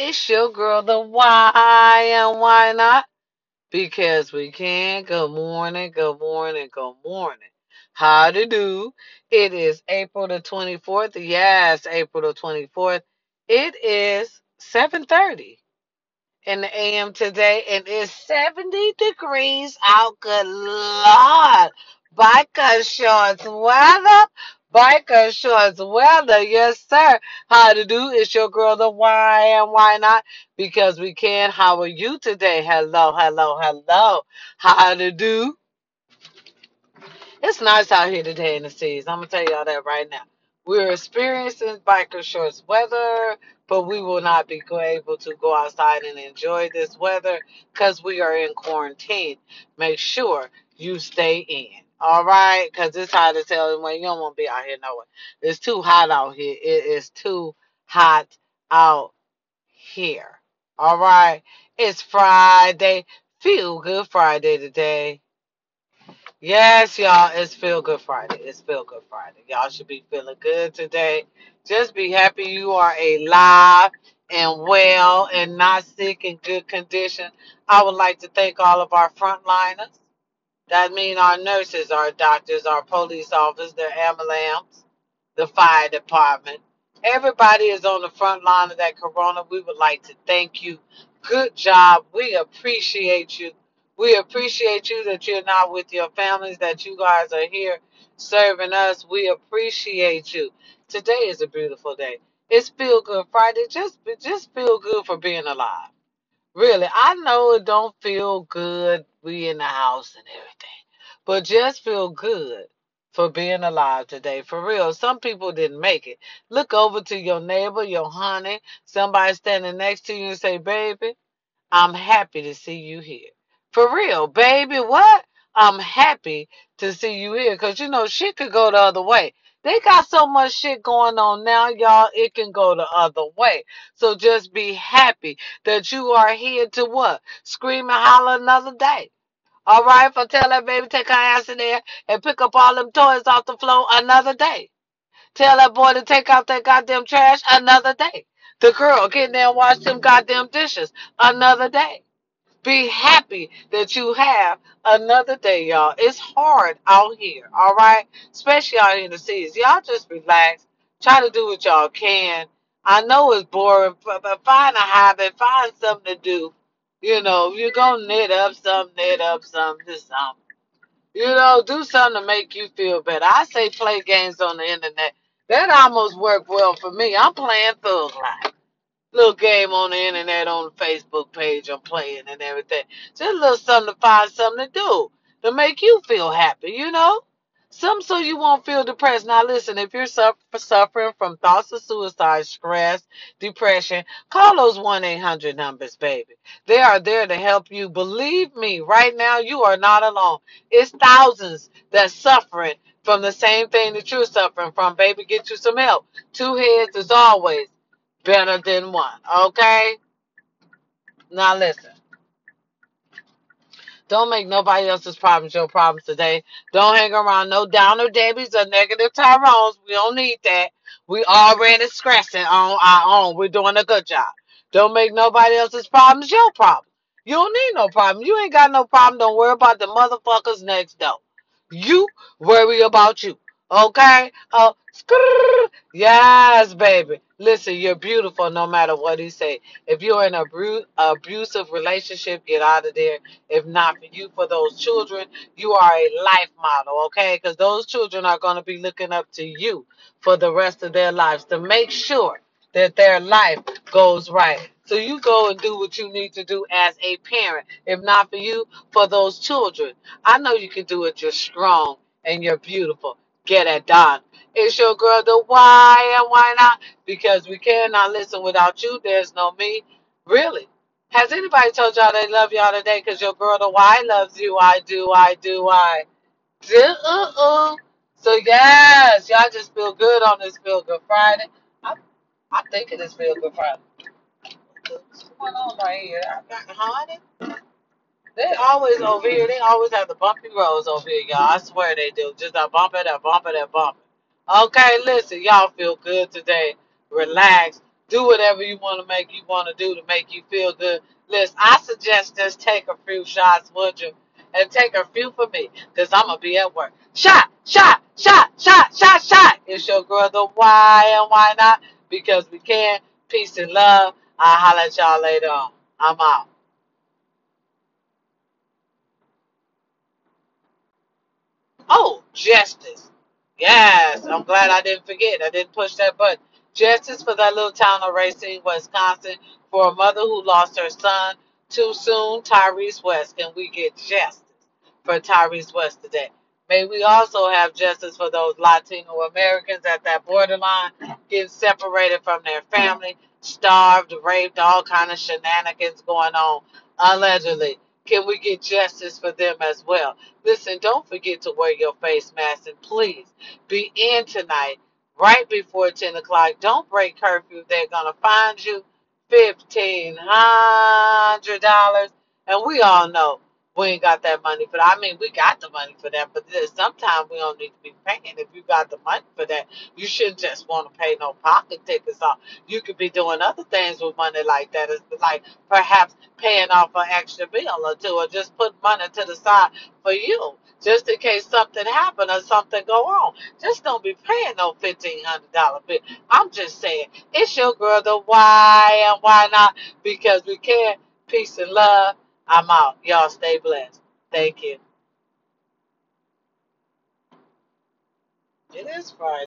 It's your girl, the why and why not? Because we can. Good morning, good morning, good morning. How to do? It is April the 24th. Yes, April the 24th. It is 7:30 in the AM today, and it's 70 degrees out. Good Lord. Biker shorts weather. Biker shorts weather. Yes, sir. How to do? It's your girl, the why and why not? Because we can. How are you today? Hello, hello, hello. How to do? It's nice out here today in the seas. I'm gonna tell y'all that right now. We're experiencing biker shorts weather, but we will not be able to go outside and enjoy this weather because we are in quarantine. Make sure you stay in. All right, because it's hot as hell, and you don't want to be out here nowhere. It's too hot out here. It is too hot out here. All right, it's Friday. Feel good Friday today. Yes, y'all, it's Feel Good Friday. It's Feel Good Friday. Y'all should be feeling good today. Just be happy you are alive and well and not sick in good condition. I would like to thank all of our frontliners. That mean our nurses, our doctors, our police officers, their ambulance, the fire department. Everybody is on the front line of that corona. We would like to thank you. Good job. We appreciate you. We appreciate you that you're not with your families, that you guys are here serving us. We appreciate you. Today is a beautiful day. It's Feel Good Friday. Just just feel good for being alive. Really, I know it don't feel good. We in the house and everything, but just feel good for being alive today. For real, some people didn't make it. Look over to your neighbor, your honey, somebody standing next to you, and say, "Baby." I'm happy to see you here. For real, baby, what? I'm happy to see you here because you know shit could go the other way. They got so much shit going on now, y'all, it can go the other way. So just be happy that you are here to what? Scream and holler another day. All right, for tell that baby take her ass in there and pick up all them toys off the floor another day. Tell that boy to take out that goddamn trash another day. The girl get in there and wash them goddamn dishes another day. Be happy that you have another day, y'all. It's hard out here, all right? Especially out in the cities. Y'all just relax. Try to do what y'all can. I know it's boring, but find a hobby, find something to do. You know, you're gonna knit up something, knit up something, just something. You know, do something to make you feel better. I say play games on the internet. That almost worked well for me. I'm playing Thug Life little game on the internet on the Facebook page I'm playing and everything. Just a little something to find something to do to make you feel happy, you know? Some so you won't feel depressed. Now listen, if you're suffer- suffering from thoughts of suicide, stress, depression, call those 1-800 numbers, baby. They are there to help you. Believe me, right now you are not alone. It's thousands that's suffering from the same thing that you're suffering from, baby. Get you some help. Two heads is always better than one. Okay? Now listen. Don't make nobody else's problems your problems today. Don't hang around no downer Debbie's or negative Tyrones. We don't need that. We already stressing on our own. We're doing a good job. Don't make nobody else's problems your problem. You don't need no problem. You ain't got no problem. Don't worry about the motherfuckers next door. You worry about you. Okay? Oh, yes, baby. Listen, you're beautiful no matter what he say. If you're in a bru- abusive relationship, get out of there. If not for you, for those children, you are a life model, okay? Because those children are going to be looking up to you for the rest of their lives to make sure that their life goes right. So you go and do what you need to do as a parent. If not for you, for those children. I know you can do it. You're strong and you're beautiful. Get it done. It's your girl, the why and why not? Because we cannot listen without you. There's no me. Really. Has anybody told y'all they love y'all today? Because your girl, the why loves you. I do, I do, I do. Uh-uh. So, yes, y'all just feel good on this Feel Good Friday. I, I think it is Feel Good Friday. What's going on right here? I got honey. They always over here. They always have the bumpy roads over here, y'all. I swear they do. Just a bumper, that bumper, that bumper. Okay, listen, y'all feel good today. Relax. Do whatever you want to make you want to do to make you feel good. Listen, I suggest just take a few shots, would you? And take a few for me, because I'm going to be at work. Shot, shot, shot, shot, shot, shot. It's your girl, the why and why not? Because we can. Peace and love. I'll holler at y'all later on. I'm out. Oh, justice. Yes, I'm glad I didn't forget. I didn't push that button. Justice for that little town of Racine, Wisconsin, for a mother who lost her son too soon, Tyrese West. Can we get justice for Tyrese West today? May we also have justice for those Latino Americans at that borderline getting separated from their family, starved, raped, all kind of shenanigans going on, allegedly. Can we get justice for them as well? Listen, don't forget to wear your face mask and please be in tonight right before 10 o'clock. Don't break curfew. They're going to find you $1,500. And we all know we ain't got that money for that. I mean, we got the money for that, but sometimes we don't need to be paying. If you got the money for that, you shouldn't just want to pay no pocket tickets off. You could be doing other things with money like that. Like perhaps paying off an extra bill or two, or just put money to the side for you, just in case something happen or something go wrong. Just don't be paying no fifteen hundred dollar bill. I'm just saying, it's your girl, the why and why not? Because we care. Peace and love. I'm out. Y'all stay blessed. Thank you. It is Friday.